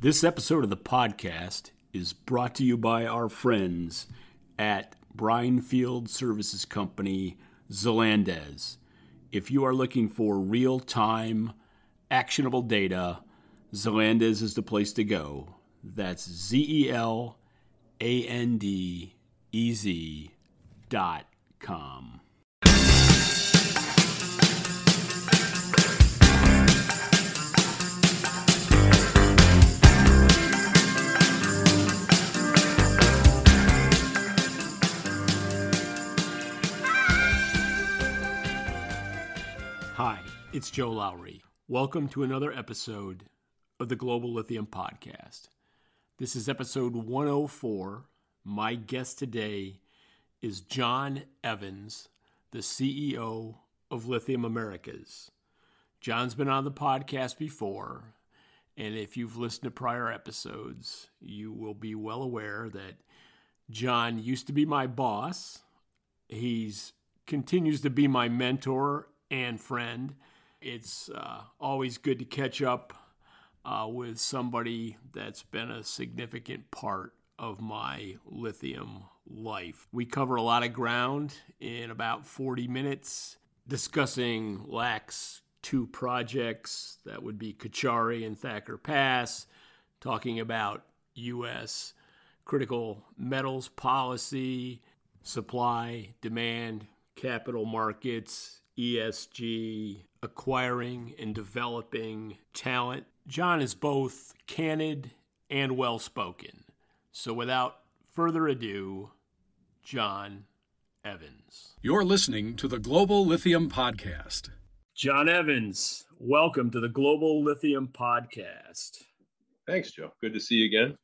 This episode of the podcast is brought to you by our friends at Brinefield Services Company, Zelandez. If you are looking for real time, actionable data, Zelandez is the place to go. That's Z E L A N D E Z dot com. It's Joe Lowry. Welcome to another episode of the Global Lithium Podcast. This is episode 104. My guest today is Jon Evans, the CEO of Lithium Americas. Jon's been on the podcast before, and if you've listened to prior episodes, you will be well aware that Jon used to be my boss. He's continues to be my mentor and friend. It's uh, always good to catch up uh, with somebody that's been a significant part of my lithium life. We cover a lot of ground in about 40 minutes, discussing LAC's two projects that would be Cauchari and Thacker Pass, talking about U.S. critical metals policy, supply, demand, capital markets, ESG, acquiring and developing talent. Jon is both candid and well spoken. So without further ado, Jon Evans. You're listening to the Global Lithium Podcast. Jon Evans, welcome to the Global Lithium Podcast. Thanks, Joe. Good to see you again.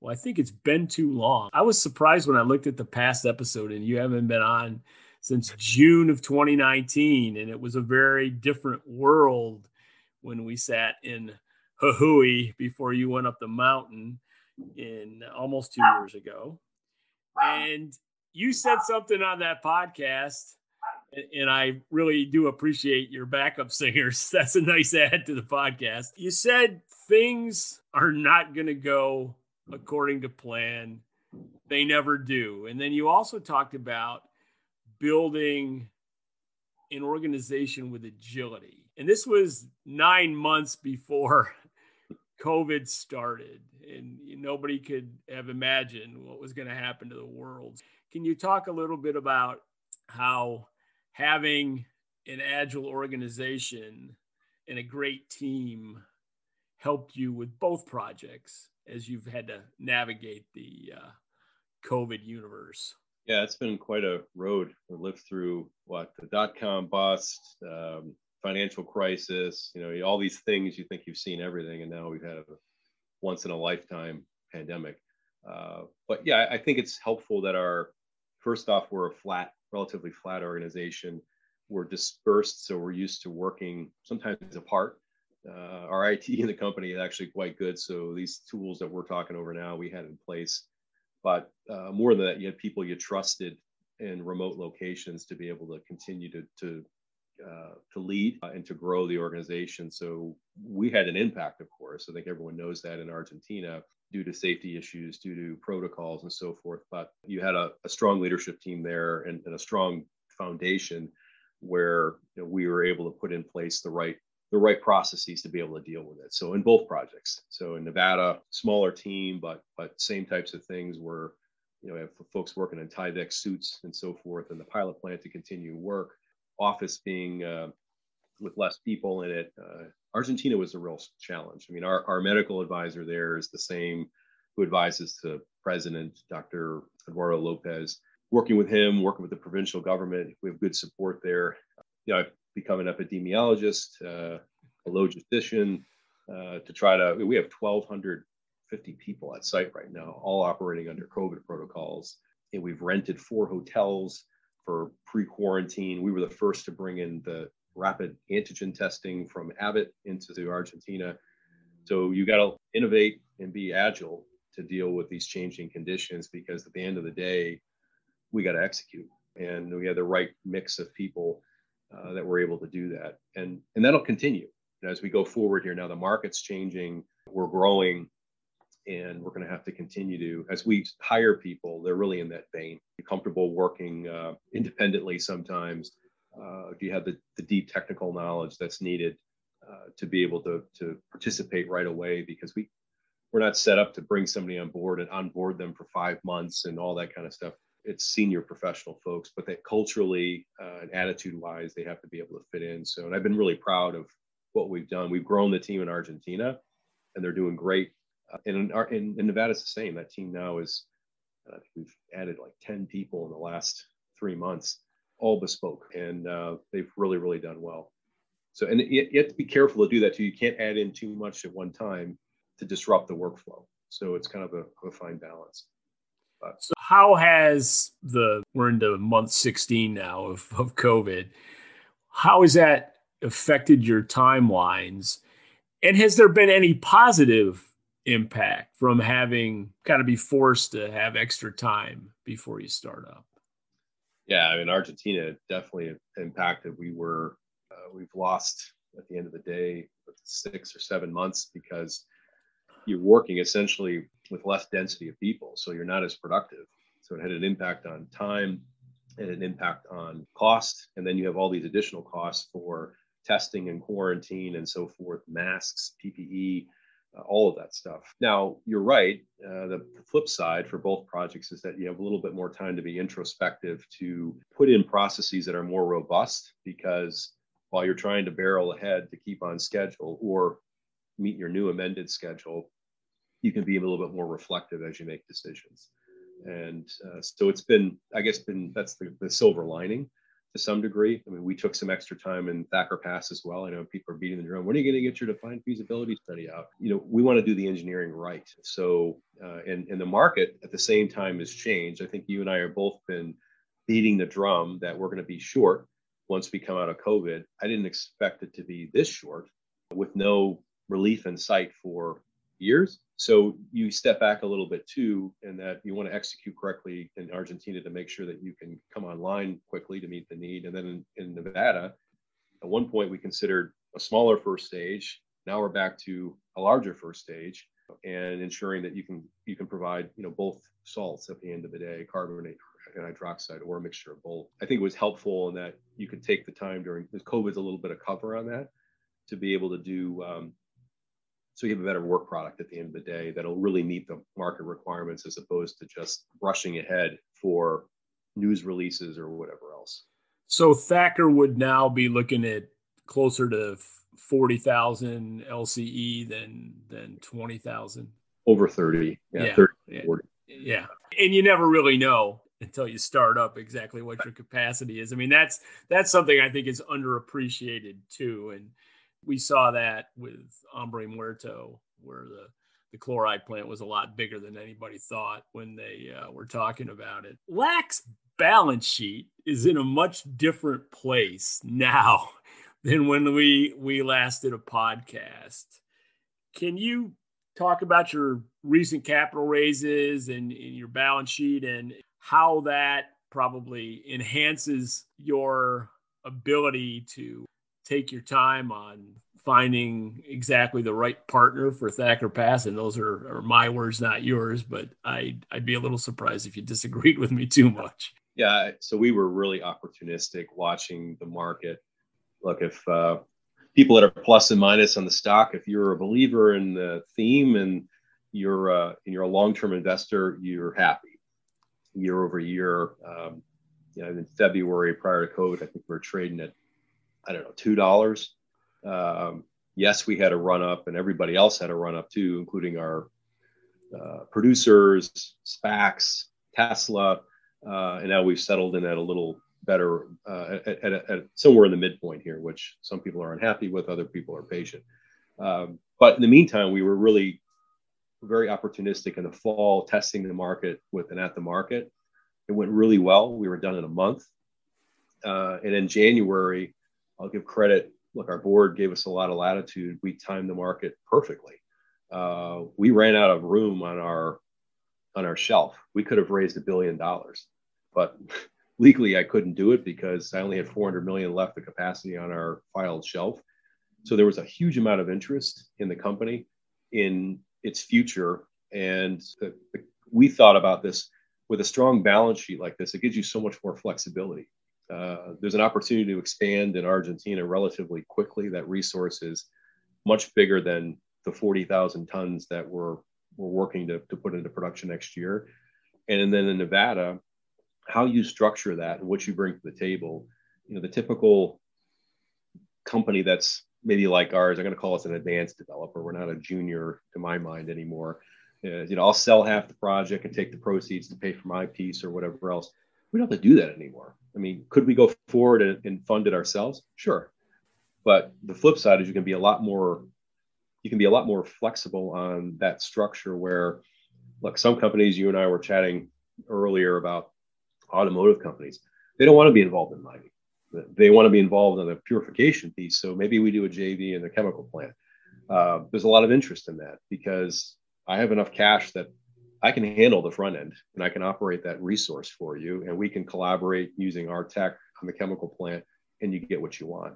Well, I think it's been too long. I was surprised when I looked at the past episode and you haven't been on since June of 2019. And it was a very different world when we sat in Jujuy before you went up the mountain in almost two years ago. And you said something on that podcast, and I really do appreciate your backup singers. That's a nice add to the podcast. You said things are not going to go according to plan, they never do. And then you also talked about building an organization with agility. And this was nine months before COVID started, and nobody could have imagined what was going to happen to the world. Can you talk a little bit about how having an agile organization and a great team helped you with both projects as you've had to navigate the uh, COVID universe? Yeah, it's been quite a road. We lived through what the dot com bust, um, financial crisis, you know, all these things you think you've seen everything, and now we've had a once in a lifetime pandemic. Uh, but yeah, I think it's helpful that our first off, we're a flat, relatively flat organization. We're dispersed, so we're used to working sometimes apart. Uh, our IT in the company is actually quite good. So these tools that we're talking over now, we had in place but uh, more than that, you had people you trusted in remote locations to be able to continue to to uh, to lead uh, and to grow the organization. So we had an impact, of course. I think everyone knows that in Argentina due to safety issues, due to protocols and so forth. But you had a, a strong leadership team there and, and, a strong foundation where you know, we were able to put in place the right the right processes to be able to deal with it. So in both projects, so in Nevada, smaller team, but but same types of things where you know have folks working in Tyvek suits and so forth, and the pilot plant to continue work. Office being uh, with less people in it. Uh, Argentina was a real challenge. I mean, our, our medical advisor there is the same who advises the president, Dr. Eduardo Lopez. Working with him, working with the provincial government, we have good support there. You know, become an epidemiologist, uh, a logistician, uh, to try to. We have 1,250 people at site right now, all operating under COVID protocols. And we've rented four hotels for pre-quarantine. We were the first to bring in the rapid antigen testing from Abbott into Argentina. So you got to innovate and be agile to deal with these changing conditions because at the end of the day, we got to execute. And we have the right mix of people uh, that we're able to do that, and and that'll continue as we go forward here. Now the market's changing, we're growing and we're going to have to continue to as we hire people they're really in that vein. You're comfortable working uh, independently sometimes uh, do you have the, the deep technical knowledge that's needed uh, to be able to, to participate right away because we we're not set up to bring somebody on board and onboard them for five months and all that kind of stuff it's senior professional folks but that culturally uh, and attitude wise they have to be able to fit in so and i've been really proud of what we've done we've grown the team in argentina and they're doing great uh, and in, in, in Nevada, it's the same. That team now is, uh, we've added like 10 people in the last three months, all bespoke, and uh, they've really, really done well. So, and you, you have to be careful to do that too. You can't add in too much at one time to disrupt the workflow. So it's kind of a, a fine balance. So how has the we're into month 16 now of, of COVID? How has that affected your timelines? And has there been any positive impact from having kind of be forced to have extra time before you start up? Yeah, I mean, Argentina definitely impacted. We were, uh, we've lost at the end of the day six or seven months because you're working essentially with less density of people. So you're not as productive. So it had an impact on time and an impact on cost. And then you have all these additional costs for testing and quarantine and so forth, masks, PPE, uh, all of that stuff. Now, you're right. Uh, the flip side for both projects is that you have a little bit more time to be introspective, to put in processes that are more robust, because while you're trying to barrel ahead to keep on schedule or meet your new amended schedule, you can be a little bit more reflective as you make decisions. And uh, so it's been, I guess, been that's the, the silver lining to some degree. I mean, we took some extra time in Thacker Pass as well. I know people are beating the drum. When are you going to get your defined feasibility study out? You know, we want to do the engineering right. So, uh, and, and the market at the same time has changed. I think you and I have both been beating the drum that we're going to be short once we come out of COVID. I didn't expect it to be this short with no relief in sight for years. So you step back a little bit too, and that you want to execute correctly in Argentina to make sure that you can come online quickly to meet the need. And then in, in Nevada, at one point we considered a smaller first stage. Now we're back to a larger first stage and ensuring that you can you can provide you know both salts at the end of the day, carbonate and hydroxide or a mixture of both. I think it was helpful in that you could take the time during COVID's a little bit of cover on that to be able to do um, so you have a better work product at the end of the day that'll really meet the market requirements as opposed to just rushing ahead for news releases or whatever else. So Thacker would now be looking at closer to 40,000 LCE than than 20,000 over 30. Yeah, yeah 30, yeah, 40. yeah. And you never really know until you start up exactly what your capacity is. I mean, that's that's something I think is underappreciated too and we saw that with Hombre Muerto, where the the chloride plant was a lot bigger than anybody thought when they uh, were talking about it. LAC's balance sheet is in a much different place now than when we we last did a podcast. Can you talk about your recent capital raises and, and your balance sheet and how that probably enhances your ability to take your time on finding exactly the right partner for Thacker Pass. And those are, are my words, not yours. But I, I'd be a little surprised if you disagreed with me too much. Yeah. So we were really opportunistic watching the market. Look, if uh, people that are plus and minus on the stock, if you're a believer in the theme and you're uh, and you're a long-term investor, you're happy year over year. Um, you know, in February prior to COVID, I think we are trading at I don't know, two dollars. Um, yes, we had a run up, and everybody else had a run up too, including our uh, producers, SPACs, Tesla, uh, and now we've settled in at a little better, uh, at, at, at, somewhere in the midpoint here, which some people are unhappy with, other people are patient. Um, but in the meantime, we were really very opportunistic in the fall, testing the market with an at the market. It went really well. We were done in a month. Uh, and in January, I'll give credit. Look, our board gave us a lot of latitude. We timed the market perfectly. Uh, we ran out of room on our on our shelf. We could have raised a billion dollars, but legally I couldn't do it because I only had 400 million left of capacity on our filed shelf. So there was a huge amount of interest in the company. in its future. And we thought about this with a strong balance sheet like this, it gives you so much more flexibility. Uh, there's an opportunity to expand in Argentina relatively quickly. That resource is much bigger than the 40,000 tons that we're, we're working to, to put into production next year. And then in Nevada, how you structure that and what you bring to the table. You know, the typical company that's maybe like ours, I'm going to call us an advanced developer. We're not a junior to my mind anymore. Uh, you know, I'll sell half the project and take the proceeds to pay for my piece or whatever else. We don't have to do that anymore. I mean, could we go forward and, and fund it ourselves? Sure. But the flip side is you can be a lot more you can be a lot more flexible on that structure where look some companies you and i were chatting earlier about automotive companies they don't want to be involved in mining they want to be involved in the purification piece so maybe we do a jv in the chemical plant uh, there's a lot of interest in that because i have enough cash that i can handle the front end and i can operate that resource for you and we can collaborate using our tech on the chemical plant and you get what you want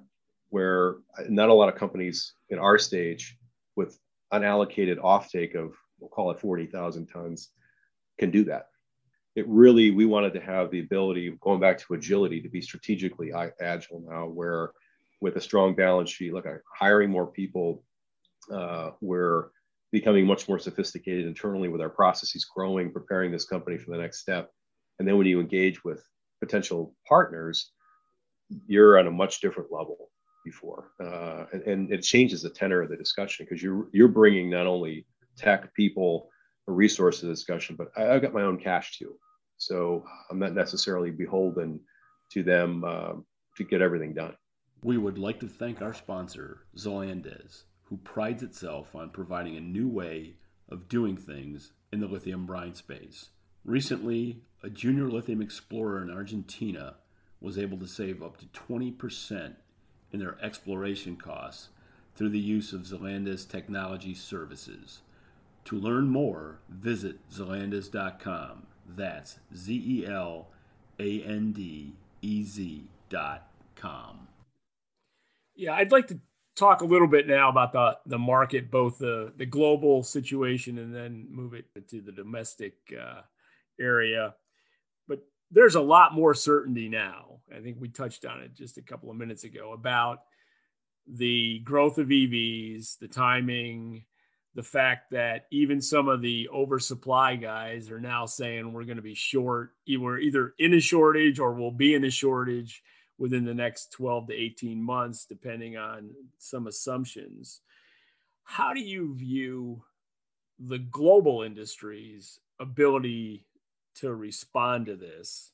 where not a lot of companies in our stage with unallocated offtake of we'll call it 40,000 tons can do that. It really we wanted to have the ability going back to agility to be strategically agile now where with a strong balance sheet look hiring more people uh, we're becoming much more sophisticated internally with our processes growing preparing this company for the next step. And then when you engage with potential partners you're on a much different level before, uh, and, and, it changes the tenor of the discussion because you're you're bringing not only tech people, a resource to the discussion, but I, have got my own cash too, so I'm not necessarily beholden to them uh, to get everything done. We would like to thank our sponsor, Zelandez, who prides itself on providing a new way of doing things in the lithium brine space. Recently, a junior lithium explorer in Argentina was able to save up to 20% in their exploration costs through the use of Zelandez Technology Services. To learn more, visit zelandez.com. That's Z E L A N D E Z dot com. Yeah, I'd like to talk a little bit now about the, the market, both the, the global situation and then move it to the domestic uh, area But there's a lot more certainty now. I think we touched on it just a couple of minutes ago about the growth of EVs, the timing, the fact that even some of the oversupply guys are now saying we're going to be short, we're either in a shortage or we'll be in a shortage within the next 12 to 18 months, depending on some assumptions. How do you view the global industry's ability to respond to this?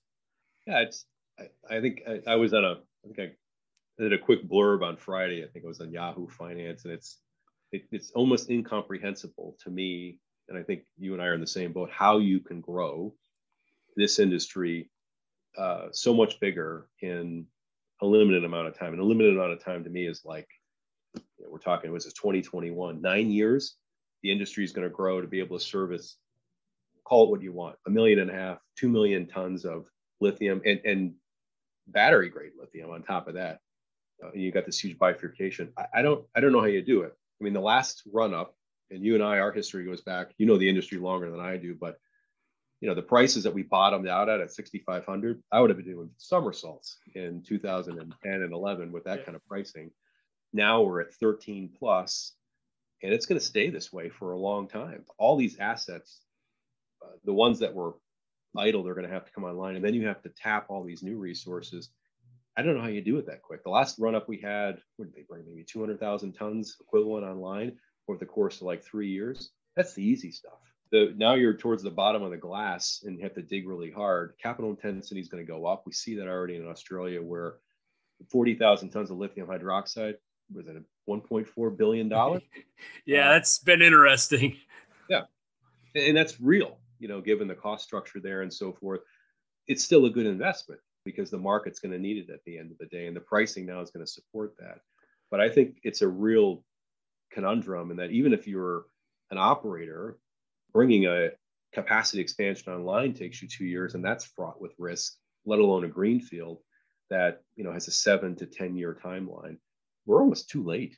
Yeah, it's. I, I think I, I, was on a. I think I did a quick blurb on Friday. I think it was on Yahoo Finance, and it's it, it's almost incomprehensible to me. And I think you and I are in the same boat. How you can grow this industry uh, so much bigger in a limited amount of time. And a limited amount of time to me is like you know, we're talking. It was it 2021? Nine years. The industry is going to grow to be able to service call it what you want a million and a half two million tons of lithium and, and battery grade lithium on top of that uh, you got this huge bifurcation I, I, don't i don't know how you do it i mean the last run up and you and i our history goes back you know the industry longer than i do but you know the prices that we bottomed out at at 6500 i would have been doing somersaults in 2010 and 11 with that kind of pricing now we're at 13 plus and it's going to stay this way for a long time all these assets uh, the ones that were idle, they're going to have to come online, and then you have to tap all these new resources. I don't know how you do it that quick. The last run up we had, what did they bring? Maybe 200,000 tons equivalent online over the course of like three years. That's the easy stuff. The, now you're towards the bottom of the glass and you have to dig really hard. Capital intensity is going to go up. We see that already in Australia, where 40,000 tons of lithium hydroxide was it 1.4 billion dollars. yeah, that's been interesting. Yeah, and that's real you know, given the cost structure there and so forth, it's still a good investment because the market's going to need it at the end of the day, and the pricing now is going to support that. But I think it's a real conundrum in that even if you're an operator, bringing a capacity expansion online takes you two years, and that's fraught with risk. Let alone a greenfield that you know has a seven to ten year timeline. We're almost too late.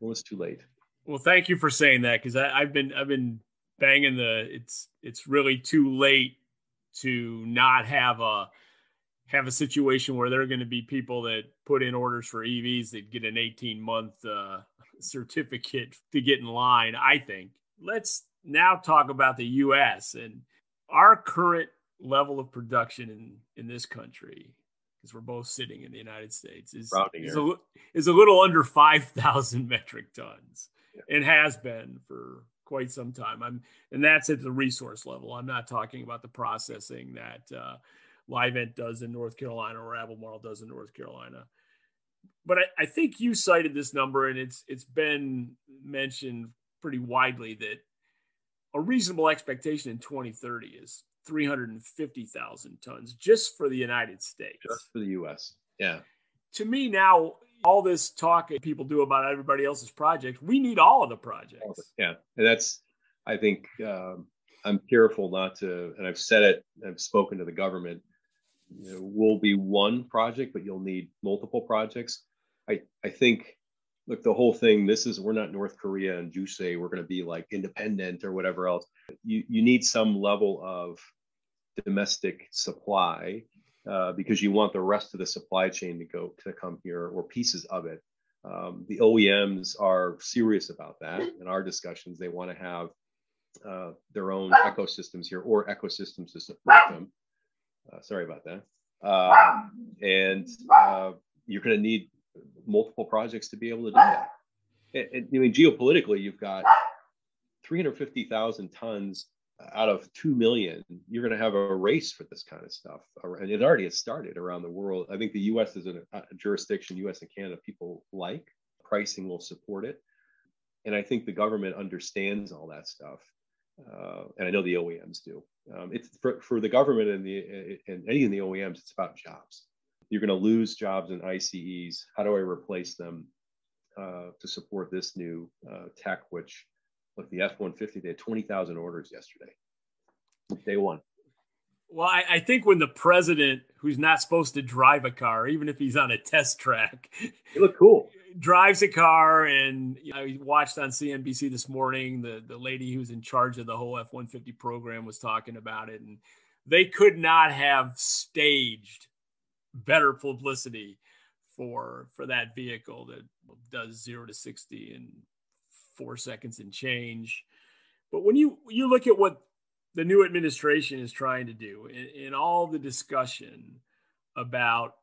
Almost too late. Well, thank you for saying that because I've been I've been banging the it's it's really too late to not have a have a situation where there are going to be people that put in orders for EVs that get an 18 month uh, certificate to get in line. I think. Let's now talk about the U.S. and our current level of production in in this country because we're both sitting in the United States is is a, is a, little under 5,000 metric tons yeah. and has been for quite some time. I'm and that's at the resource level. I'm not talking about the processing that uh, Livent does in North Carolina or Albemarle does in North Carolina. But I, I think you cited this number, and it's it's been mentioned pretty widely that a reasonable expectation in 2030 is 350,000 tons just for the United States. Just for the US. Yeah. To me now, all this talk people do about everybody else's project, we need all of the projects. Yeah. And that's, I think, um, I'm careful not to, and I've said it, I've spoken to the government, you know, will be one project, but you'll need multiple projects. I, I think look, the whole thing, this is, we're not North Korea and you say we're going to be like independent or whatever else. You, you need some level of domestic supply uh, because you want the rest of the supply chain to go to come here or pieces of it. Um, the OEMs are serious about that. In our discussions, they want to have uh, their own ecosystems here or ecosystems to support them. Uh, sorry about that. Uh, and uh, you're going to need multiple projects to be able to do that. And, and I mean, geopolitically, you've got 350,000 tons out of 2 million. You're going to have a race for this kind of stuff. And it already has started around the world. I think the US is a, a jurisdiction, US and Canada, people like. Pricing will support it. And I think the government understands all that stuff. Uh, and I know the OEMs do. Um, it's for, for the government and the and any of the OEMs, it's about jobs you're going to lose jobs in ICEs. How do I replace them uh, to support this new uh, tech? Which, look, the F-150, they had 20,000 orders yesterday, day one. Well, I, I, think when the president, who's not supposed to drive a car, even if he's on a test track, they look cool. Drives a car, and you know, I watched on CNBC this morning. The the lady who's in charge of the whole F one fifty program was talking about it, and they could not have staged better publicity for for that vehicle that does zero to 60 in four seconds and change. But when you you look at what the new administration is trying to do in, in all the discussion about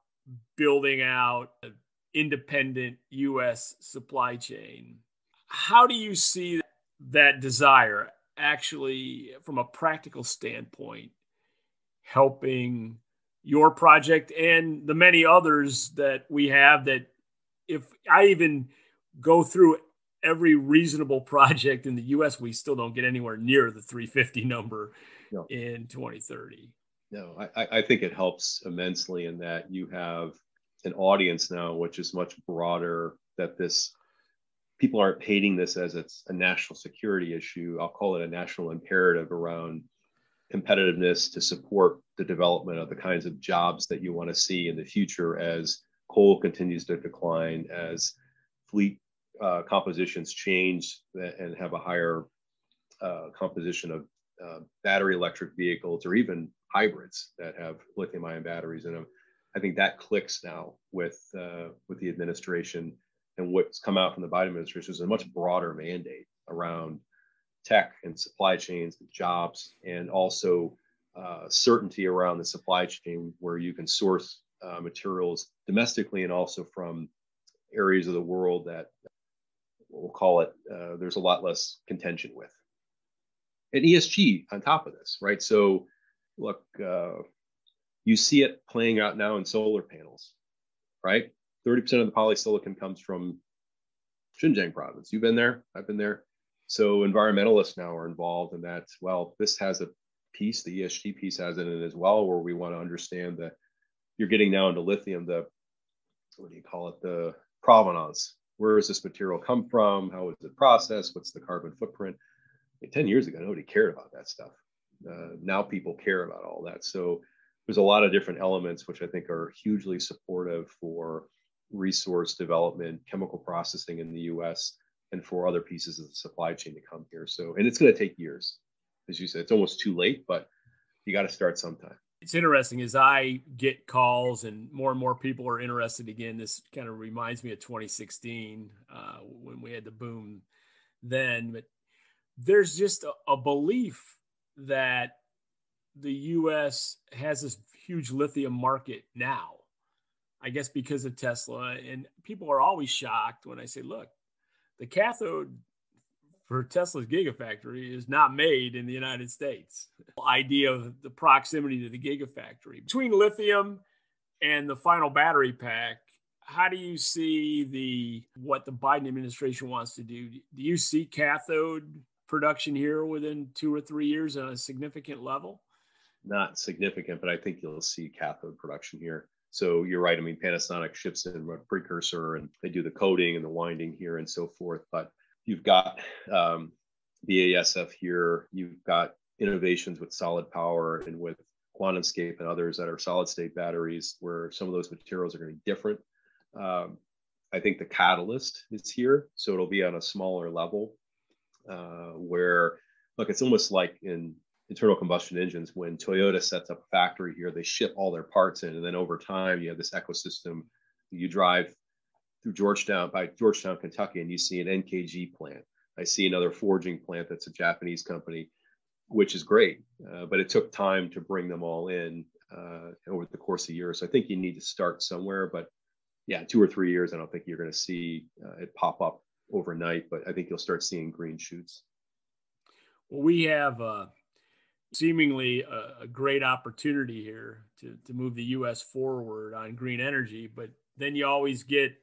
building out an independent us supply chain how do you see that desire actually from a practical standpoint helping your project and the many others that we have that if I even go through every reasonable project in the US, we still don't get anywhere near the 350 number no. in 2030. No, I, I think it helps immensely in that you have an audience now which is much broader that this people aren't painting this as it's a national security issue. I'll call it a national imperative around competitiveness to support the development of the kinds of jobs that you want to see in the future as coal continues to decline, as fleet uh, compositions change and have a higher uh, composition of uh, battery electric vehicles or even hybrids that have lithium ion batteries in them. I think that clicks now with uh, with the administration and what's come out from the Biden administration is a much broader mandate around tech and supply chains and jobs, and also uh, certainty around the supply chain where you can source uh, materials domestically and also from areas of the world that we'll call it uh, there's a lot less contention with. And ESG on top of this, right? So, look, uh, you see it playing out now in solar panels, right? 30% of the polysilicon comes from Xinjiang province. You've been there, I've been there. So environmentalists now are involved in that. Well, this has a piece, the ESG piece has in it as well, where we want to understand that you're getting now into lithium, the what do you call it, the provenance. Where does this material come from? How is it processed? What's the carbon footprint? Like 10 years ago, nobody cared about that stuff. Uh, now people care about all that. So there's a lot of different elements which I think are hugely supportive for resource development, chemical processing in the US and for other pieces of the supply chain to come here. So, and it's going to take years. As you said, it's almost too late, but you got to start sometime. It's interesting as I get calls and more and more people are interested again. This kind of reminds me of 2016 uh, when we had the boom then. But there's just a, a belief that the U.S. has this huge lithium market now. I guess because of Tesla, and people are always shocked when I say, "Look, the cathode for Tesla's Gigafactory is not made in the United States." Idea of the proximity to the Gigafactory between lithium and the final battery pack. How do you see the what the Biden administration wants to do? Do you see cathode production here within two or three years on a significant level? Not significant, but I think you'll see cathode production here. So you're right. I mean, Panasonic ships in a precursor and they do the coating and the winding here and so forth. But you've got um, BASF here. You've got innovations with solid power and with QuantumScape and others that are solid state batteries, where some of those materials are going to be different. Um, I think the catalyst is here, so it'll be on a smaller level. Uh, where look, it's almost like in internal combustion engines when Toyota sets up a factory here, they ship all their parts in, and then over time you have this ecosystem. You drive through Georgetown by Georgetown, Kentucky, and you see an NKG plant. I see another forging plant that's a Japanese company, which is great, uh, but it took time to bring them all in uh, over the course of years. So I think you need to start somewhere, but yeah, two or three years, I don't think you're going to see uh, it pop up overnight, but I think you'll start seeing green shoots. Well, we have uh, seemingly a, a, great opportunity here to, to move the U.S. forward on green energy, but then you always get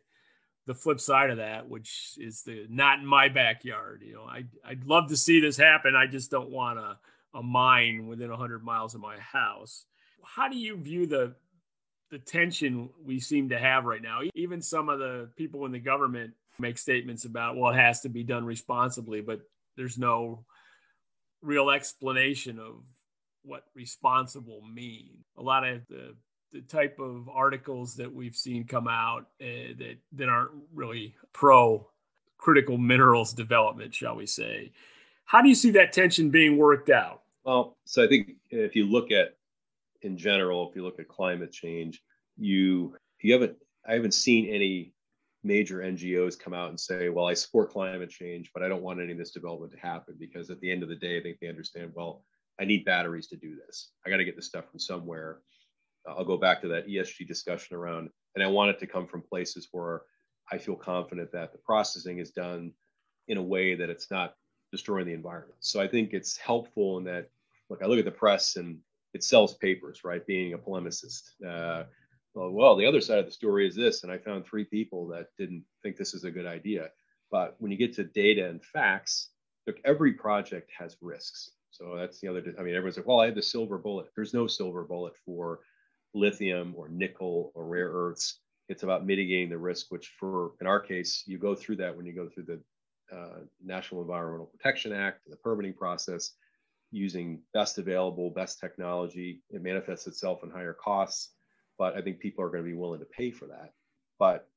the flip side of that, which is the not in my backyard. You know, I I'd love to see this happen. I just don't want a, a mine within 100 miles of my house. How do you view the the tension we seem to have right now? Even some of the people in the government make statements about, well, it has to be done responsibly, but there's no real explanation of what responsible mean. A lot of the the type of articles that we've seen come out uh, that that aren't really pro critical minerals development, shall we say? How do you see that tension being worked out? Well, so I think if you look at in general, if you look at climate change, you you haven't I haven't seen any major NGOs come out and say, well, I support climate change, but I don't want any of this development to happen because at the end of the day, I think they understand, well, I need batteries to do this. I got to get this stuff from somewhere. I'll go back to that ESG discussion around, and I want it to come from places where I feel confident that the processing is done in a way that it's not destroying the environment. So I think it's helpful in that, look, I look at the press and it sells papers, right? Being a polemicist. Uh, well, well, the other side of the story is this, and I found three people that didn't think this is a good idea. But when you get to data and facts, look, every project has risks. So that's the other. I mean, everyone's like, "Well, I have the silver bullet." There's no silver bullet for lithium or nickel or rare earths. It's about mitigating the risk, which, for in our case, you go through that when you go through the uh, National Environmental Protection Act, the permitting process, using best available, best technology. It manifests itself in higher costs but I think people are going to be willing to pay for that. But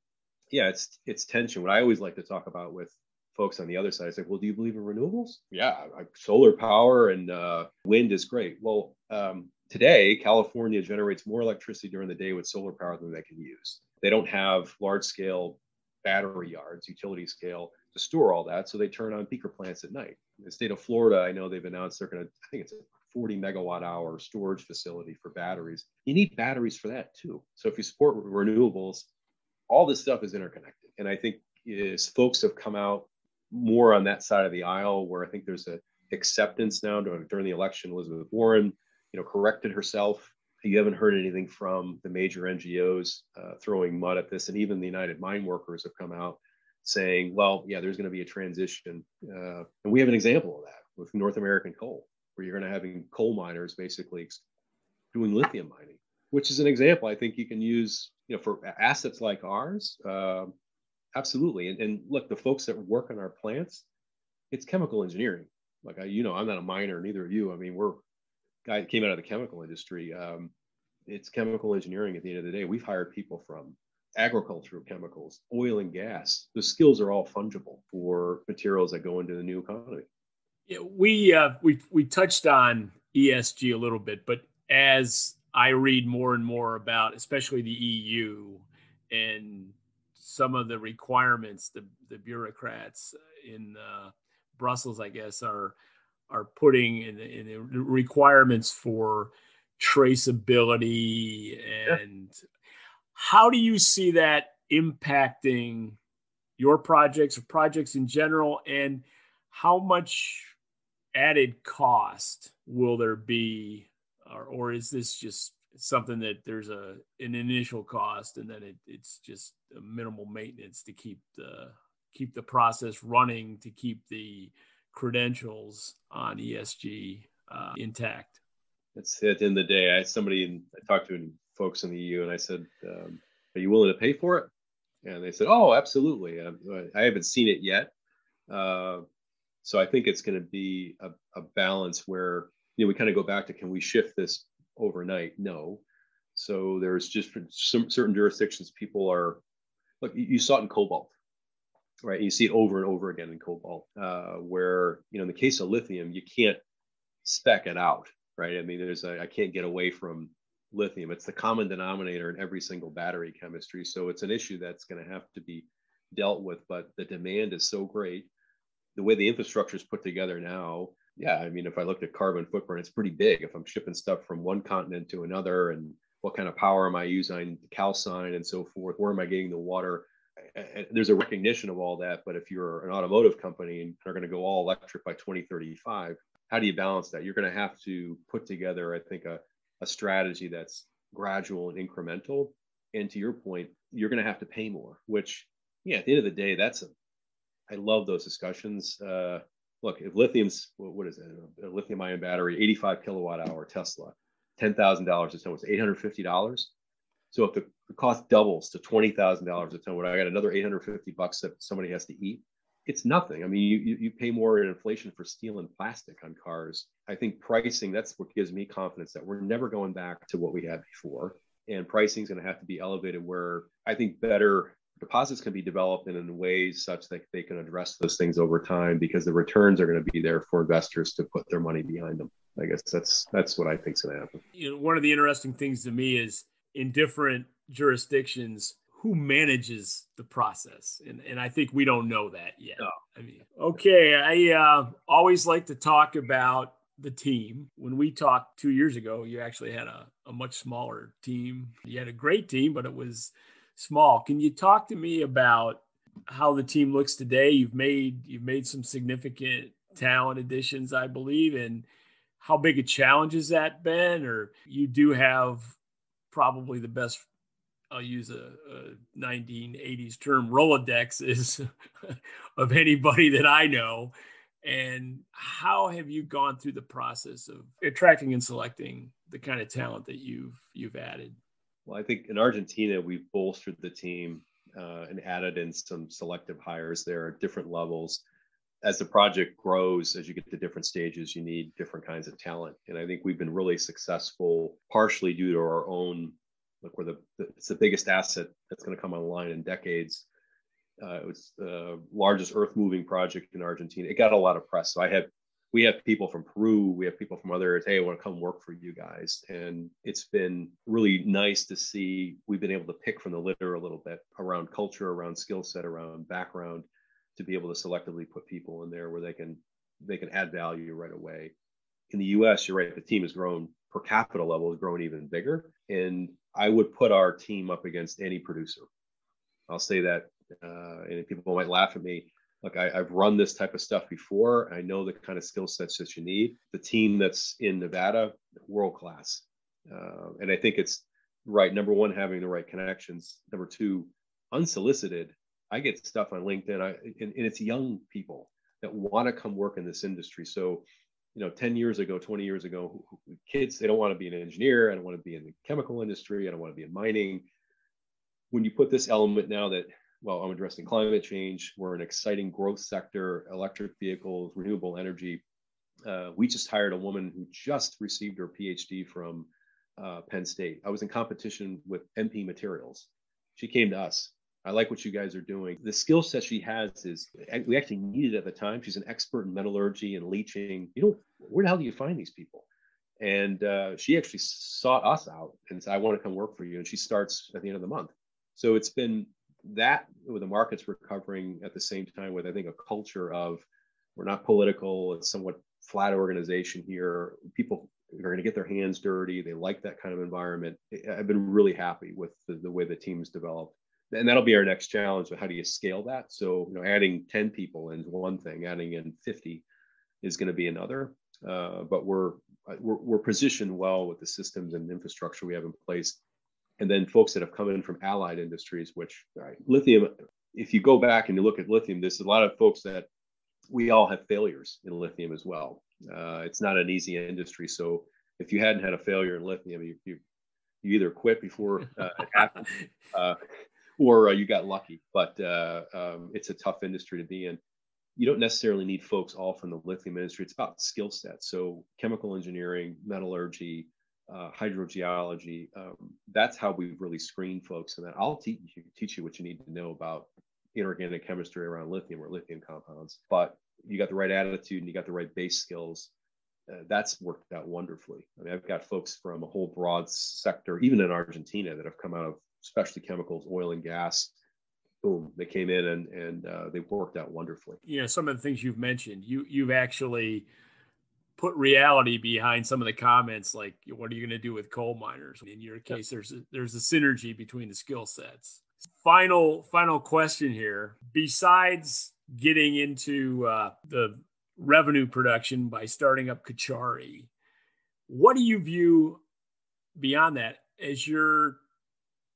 yeah, it's it's tension. What I always like to talk about with folks on the other side is like, well, do you believe in renewables? Yeah, solar power and uh, wind is great. Well, um, today California generates more electricity during the day with solar power than they can use. They don't have large scale battery yards, utility scale to store all that, so they turn on peaker plants at night. In the state of Florida, I know they've announced they're going to. I think it's 40 megawatt hour storage facility for batteries. You need batteries for that too. So if you support renewables, all this stuff is interconnected. And I think is folks have come out more on that side of the aisle where I think there's a acceptance now during the election. Elizabeth Warren, you know, corrected herself. You haven't heard anything from the major NGOs uh, throwing mud at this, and even the United Mine Workers have come out saying, "Well, yeah, there's going to be a transition," uh, and we have an example of that with North American coal where you're going to having coal miners basically doing lithium mining, which is an example I think you can use, you know, for assets like ours. Uh, absolutely. And, and look, the folks that work on our plants, it's chemical engineering. Like I, you know, I'm not a miner, neither of you. I mean, we're guy came out of the chemical industry. Um, it's chemical engineering at the end of the day. We've hired people from agricultural chemicals, oil and gas. The skills are all fungible for materials that go into the new economy. Yeah, we uh, we we touched on ESG a little bit, but as I read more and more about, especially the EU and some of the requirements the the bureaucrats in uh, Brussels, I guess, are are putting in, in the requirements for traceability and yeah. how do you see that impacting your projects or projects in general and how much added cost will there be or, or is this just something that there's a an initial cost and then it, it's just a minimal maintenance to keep the keep the process running to keep the credentials on ESG uh, intact. It's at the end of the day. I had somebody I talked to folks in the EU and I said, um, "Are you willing to pay for it?" And they said, "Oh, absolutely." I, I haven't seen it yet, uh, so I think it's going to be a, a balance where you know we kind of go back to can we shift this overnight? No. So there's just some certain jurisdictions people are look. You saw it in cobalt right? You see it over and over again in cobalt, uh, where you know in the case of lithium, you can't spec it out, right? I mean, there's I can't get away from lithium. It's the common denominator in every single battery chemistry, so it's an issue that's going to have to be dealt with. But the demand is so great, the way the infrastructure is put together now. Yeah, I mean, if I looked at carbon footprint, it's pretty big. If I'm shipping stuff from one continent to another, and what kind of power am I using, calcine and so forth? Where am I getting the water? there's a recognition of all that. But if you're an automotive company and are going to go all electric by 2035, how do you balance that? You're going to have to put together, I think, a, a strategy that's gradual and incremental. And to your point, you're going to have to pay more, which, yeah, at the end of the day, that's a, I love those discussions. Uh, look, if lithium's, what is it? A lithium ion battery, 85 kilowatt hour Tesla, $10,000 a ton, it's $850. So if the, the cost doubles to twenty thousand dollars a ton, when I got another eight hundred fifty bucks that somebody has to eat, it's nothing. I mean, you, you, you pay more in inflation for steel and plastic on cars. I think pricing that's what gives me confidence that we're never going back to what we had before, and pricing is going to have to be elevated. Where I think better deposits can be developed in, ways such that they can address those things over time because the returns are going to be there for investors to put their money behind them. I guess that's that's what I think is going to happen. You know, one of the interesting things to me is in different jurisdictions who manages the process and, and i think we don't know that yet no. i mean okay i uh, always like to talk about the team when we talked two years ago you actually had a, a much smaller team you had a great team but it was small can you talk to me about how the team looks today you've made you've made some significant talent additions i believe and how big a challenge has that been or you do have probably the best I'll use a, a 1980s term Rolodex is of anybody that I know. And how have you gone through the process of attracting and selecting the kind of talent that you've you've added? Well, I think in Argentina we've bolstered the team uh, and added in some selective hires there at different levels. As the project grows, as you get to different stages, you need different kinds of talent. And I think we've been really successful, partially due to our own look where the, it's the biggest asset that's going to come online in decades. Uh, it was the largest earth moving project in Argentina. It got a lot of press. So I have we have people from Peru, we have people from others. Hey, I want to come work for you guys, and it's been really nice to see. We've been able to pick from the litter a little bit around culture, around skill set, around background, to be able to selectively put people in there where they can they can add value right away. In the U.S., you're right. The team has grown per capita level has grown even bigger, and I would put our team up against any producer. I'll say that, uh, and people might laugh at me. Look, I, have run this type of stuff before. I know the kind of skill sets that you need. The team that's in Nevada, world class, uh, and I think it's right. Number one, having the right connections. Number two, unsolicited. I get stuff on LinkedIn, I, and, and it's young people that want to come work in this industry. So you know 10 years ago 20 years ago kids they don't want to be an engineer i don't want to be in the chemical industry i don't want to be in mining when you put this element now that well i'm addressing climate change we're an exciting growth sector electric vehicles renewable energy uh, we just hired a woman who just received her phd from uh, penn state i was in competition with mp materials She came to us. I like what you guys are doing. The skill set she has is we actually needed at the time. She's an expert in metallurgy and leaching. You know, where the hell do you find these people? And uh, she actually sought us out and said, I want to come work for you. And she starts at the end of the month. So it's been that with the markets recovering at the same time with, I think, a culture of we're not political, it's somewhat flat organization here. People are going to get their hands dirty. They like that kind of environment. I've been really happy with the, the way the team's developed. And that'll be our next challenge. But how do you scale that? So, you know, adding 10 people is one thing, adding in 50 is going to be another. Uh, but we're, we're, we're positioned well with the systems and infrastructure we have in place. And then folks that have come in from allied industries, which right, lithium, if you go back and you look at lithium, there's a lot of folks that we all have failures in lithium as well. Uh, it's not an easy industry. So if you hadn't had a failure in lithium, you, you, you either quit before uh, it happened uh, or uh, you got lucky. But uh, um, it's a tough industry to be in you don't necessarily need folks all from the lithium industry. It's about skill sets. So chemical engineering, metallurgy, uh, hydrogeology. Um, that's how we really screen folks. And then I'll teach you, teach you what you need to know about inorganic chemistry around lithium or lithium compounds. But you got the right attitude and you got the right base skills. Uh, that's worked out wonderfully. I mean, I've got folks from a whole broad sector, even in Argentina, that have come out of specialty chemicals, oil and gas, boom, they came in and and uh, they worked out wonderfully. Yeah, some of the things you've mentioned, you you've actually put reality behind some of the comments, like what are you going to do with coal miners? In your case, there's a, there's a synergy between the skill sets. Final final question here. Besides getting into uh, the revenue production by starting up Cauchari what do you view beyond that as your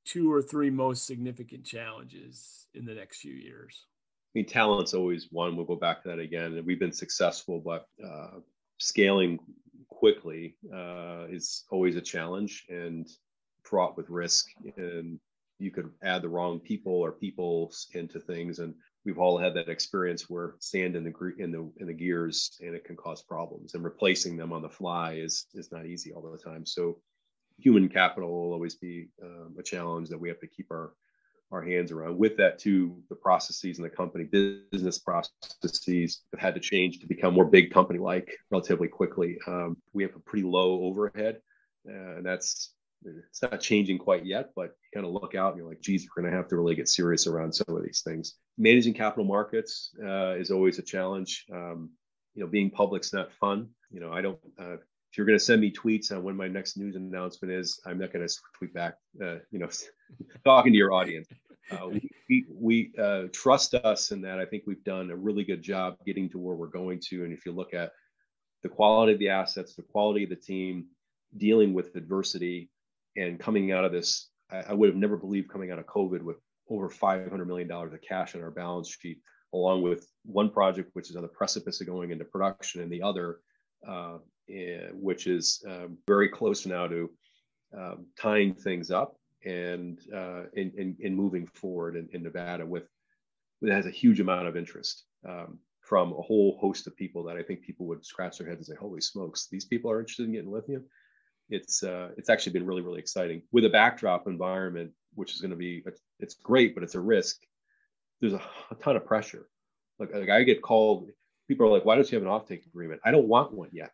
two or three most significant challenges in the next few years? I mean, talent's always one. We'll go back to that again. And we've been successful, but uh, scaling quickly uh, is always a challenge and fraught with risk. And you could add the wrong people or people into things. And we've all had that experience where sand in the in the in the gears and it can cause problems. And replacing them on the fly is is not easy all the time. So human capital will always be um, a challenge that we have to keep our our hands around. With that, too, the processes in the company, business processes have had to change to become more big company like relatively quickly. Um, we have a pretty low overhead, uh, and that's it's not changing quite yet, but you kind of look out and you're like, geez, we're going to have to really get serious around some of these things. Managing capital markets uh, is always a challenge. Um, you know, being public's not fun. You know, I don't. Uh, if you're going to send me tweets on when my next news announcement is, I'm not going to tweet back. Uh, you know, talking to your audience. Uh, we we uh, trust us in that. I think we've done a really good job getting to where we're going to. And if you look at the quality of the assets, the quality of the team, dealing with adversity, and coming out of this, I, I would have never believed coming out of COVID with over 500 million dollars of cash on our balance sheet, along with one project which is on the precipice of going into production, and the other uh, which is um, very close now to um, tying things up and uh, in, in, in, moving forward in, in Nevada with it has a huge amount of interest um, from a whole host of people that I think people would scratch their heads and say, "Holy smokes, these people are interested in getting lithium." It's uh, it's actually been really really exciting with a backdrop environment, which is going to be it's great, but it's a risk. There's a, a ton of pressure. Like, like I get called. People are like, "Why don't you have an offtake agreement?" I don't want one yet.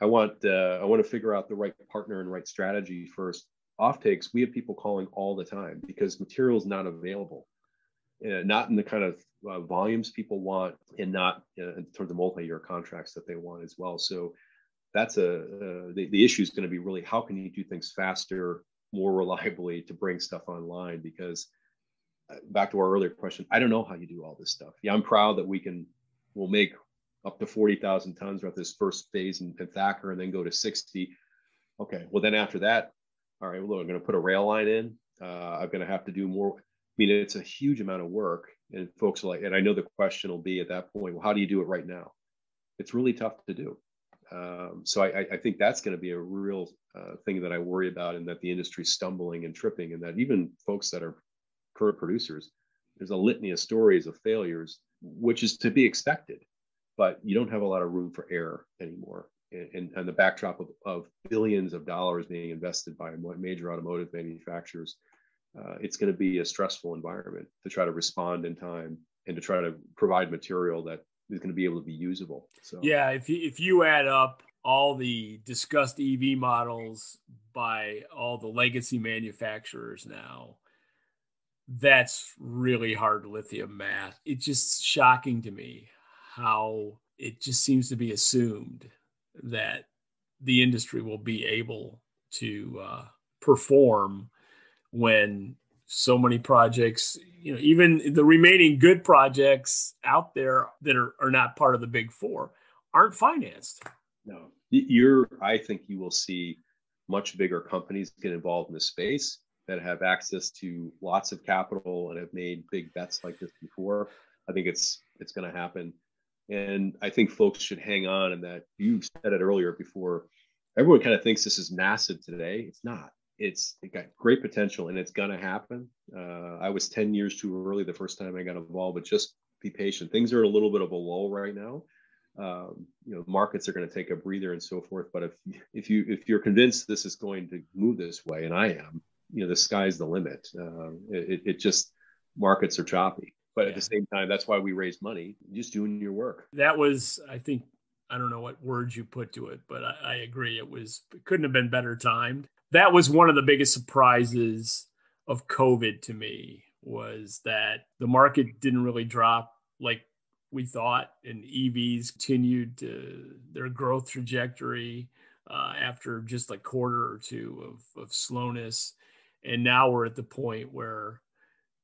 I want uh, I want to figure out the right partner and right strategy first. Offtakes, we have people calling all the time because material is not available, uh, not in the kind of uh, volumes people want, and not in terms of multi-year contracts that they want as well. So that's a uh, the, the issue is going to be really how can you do things faster, more reliably to bring stuff online because uh, back to our earlier question, I don't know how you do all this stuff. Yeah, I'm proud that we can we'll make up to 40,000 tons throughout this first phase in, Thacker and then go to 60. Okay, well, then after that, all right, well, I'm going to put a rail line in. Uh, I'm going to have to do more. I mean, it's a huge amount of work. And folks are like, and I know the question will be at that point, well, how do you do it right now? It's really tough to do. Um, so I, I, think that's going to be a real uh, thing that I worry about, and that the industry's stumbling and tripping, and that even folks that are current producers, there's a litany of stories of failures, which is to be expected but you don't have a lot of room for error anymore. And, and, the backdrop of, of billions of dollars being invested by major automotive manufacturers, uh, it's going to be a stressful environment to try to respond in time and to try to provide material that is going to be able to be usable. So yeah, if you, if you add up all the discussed EV models by all the legacy manufacturers now, that's really hard lithium math. It's just shocking to me how it just seems to be assumed that the industry will be able to uh, perform when so many projects, you know, even the remaining good projects out there that are, are not part of the big four aren't financed. No, you're, I think you will see much bigger companies get involved in the space that have access to lots of capital and have made big bets like this before. I think it's it's going to happen, and I think folks should hang on. And that you said it earlier before, everyone kind of thinks this is massive today. It's not. It's it got great potential, and it's going to happen. Uh, I was ten years too early the first time I got involved, but just be patient. Things are a little bit of a lull right now. Um, you know, markets are going to take a breather and so forth. But if if you if you're convinced this is going to move this way, and I am, you know the sky's the limit. Uh, it, it just markets are choppy, but at the same time, that's why we raise money. Just doing your work. That was, I think, I don't know what words you put to it, but I, I agree. It was it couldn't have been better timed. That was one of the biggest surprises of COVID to me was that the market didn't really drop like we thought, and EVs continued to, their growth trajectory uh, after just a quarter or two of, of slowness and now we're at the point where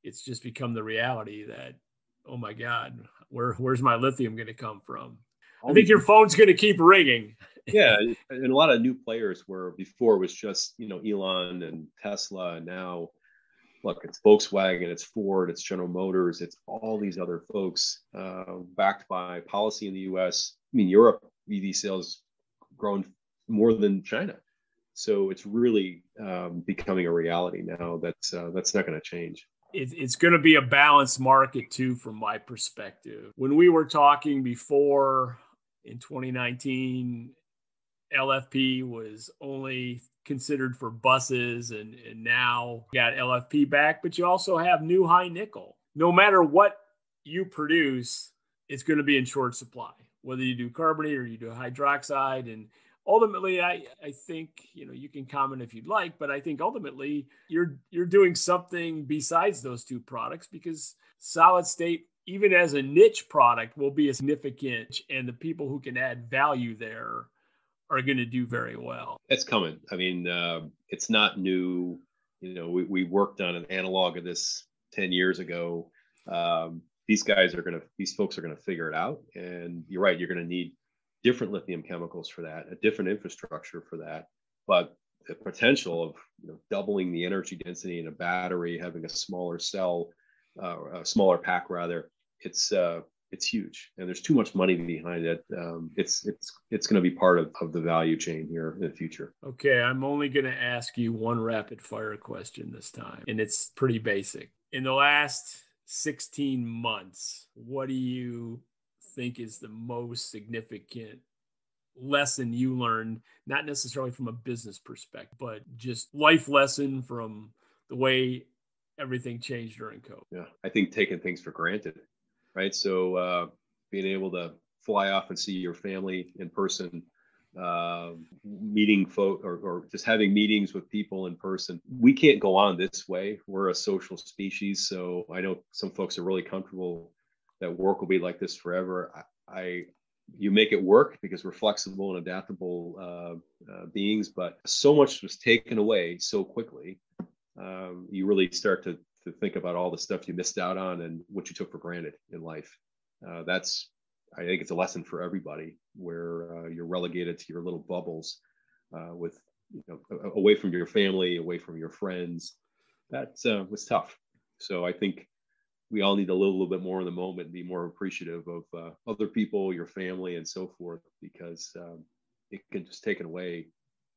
it's just become the reality that oh my god where where's my lithium going to come from i think your phone's going to keep ringing yeah and a lot of new players where before was just you know elon and tesla and now look it's volkswagen it's ford it's general motors it's all these other folks uh, backed by policy in the us i mean europe ev sales grown more than china so it's really um, becoming a reality now. That's uh, that's not going to change. It's going to be a balanced market too, from my perspective. When we were talking before in 2019, LFP was only considered for buses, and, and now got LFP back, but you also have new high nickel. No matter what you produce, it's going to be in short supply, whether you do carbonate or you do hydroxide. And ultimately i i think you know you can comment if you'd like but i think ultimately you're you're doing something besides those two products because solid state even as a niche product will be a significant and the people who can add value there are going to do very well. It's coming. I mean uh, it's not new. You know we, we worked on an analog of this 10 years ago. Um, these guys are going to these folks are going to figure it out. And you're right you're going to need different lithium chemicals for that, a different infrastructure for that. But the potential of you know, doubling the energy density in a battery, having a smaller cell, uh, a smaller pack rather, it's uh, it's huge, and there's too much money behind it. Um, it's it's it's going to be part of, of the value chain here in the future. Okay, I'm only going to ask you one rapid fire question this time, and it's pretty basic. In the last 16 months, what do you think is the most significant lesson you learned, not necessarily from a business perspective, but just life lesson from the way everything changed during COVID? Yeah, I think taking things for granted, right? So uh, being able to fly off and see your family in person, uh, meeting folk or, or just having meetings with people in person. We can't go on this way. We're a social species. So I know some folks are really comfortable that work will be like this forever. I, I you make it work because we're flexible and adaptable uh, uh, beings, but so much was taken away so quickly. Um, you really start to, to think about all the stuff you missed out on and what you took for granted in life. Uh, that's, I think it's a lesson for everybody where uh, you're relegated to your little bubbles uh, with, you know, away from your family, away from your friends. That uh, was tough. So I think we all need to live a little bit more in the moment and be more appreciative of uh, other people, your family, and so forth, because um, it can just take it away,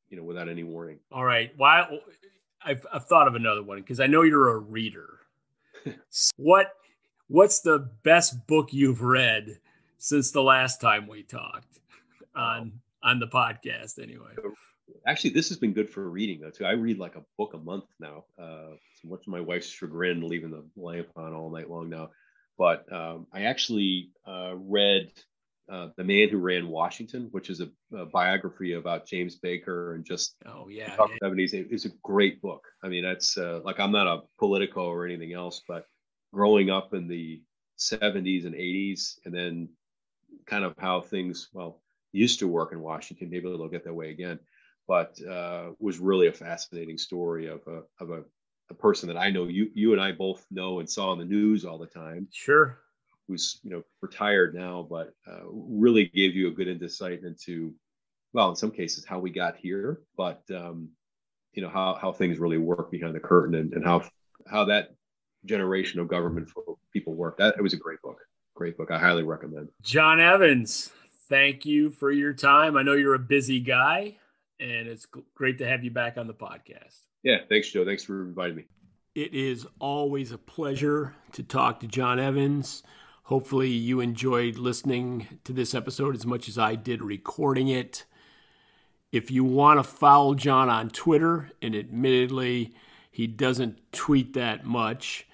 you know, without any warning. All right. Why? I've, I've thought of another one because I know you're a reader. what What's the best book you've read since the last time we talked on on the podcast? Anyway, actually, this has been good for reading though too. I read like a book a month now. Uh, much to my wife's chagrin, leaving the lamp on all night long now. But um, I actually uh, read uh, The Man Who Ran Washington, which is a, a, biography about James Baker and just oh yeah, seventies. It's a great book. I mean, that's uh, like I'm not a Politico or anything else, but growing up in the 70s and 80s, and then kind of how things well used to work in Washington. Maybe they'll get that way again, but uh, was really a fascinating story of a of a, a person that I know you you and I both know and saw in the news all the time. Sure who's you know retired now, but uh, really gave you a good insight into, well, in some cases how we got here, but um, you know how how things really work behind the curtain and, and how how that generation of government people work. That it was a great book, great book. I highly recommend. Jon Evans, thank you for your time. I know you're a busy guy, and it's great to have you back on the podcast. Yeah, thanks, Joe. Thanks for inviting me. It is always a pleasure to talk to Jon Evans. Hopefully, you enjoyed listening to this episode as much as I did recording it. If you want to follow Jon on Twitter, and admittedly, he doesn't tweet that much,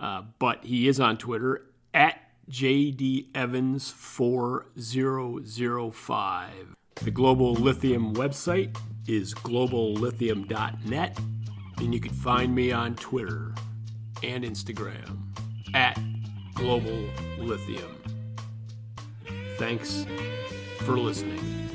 uh, but he is on Twitter at JD Evans 4005. The Global Lithium website is globallithium.net, and you can find me on Twitter and Instagram at Global Lithium. Thanks for listening.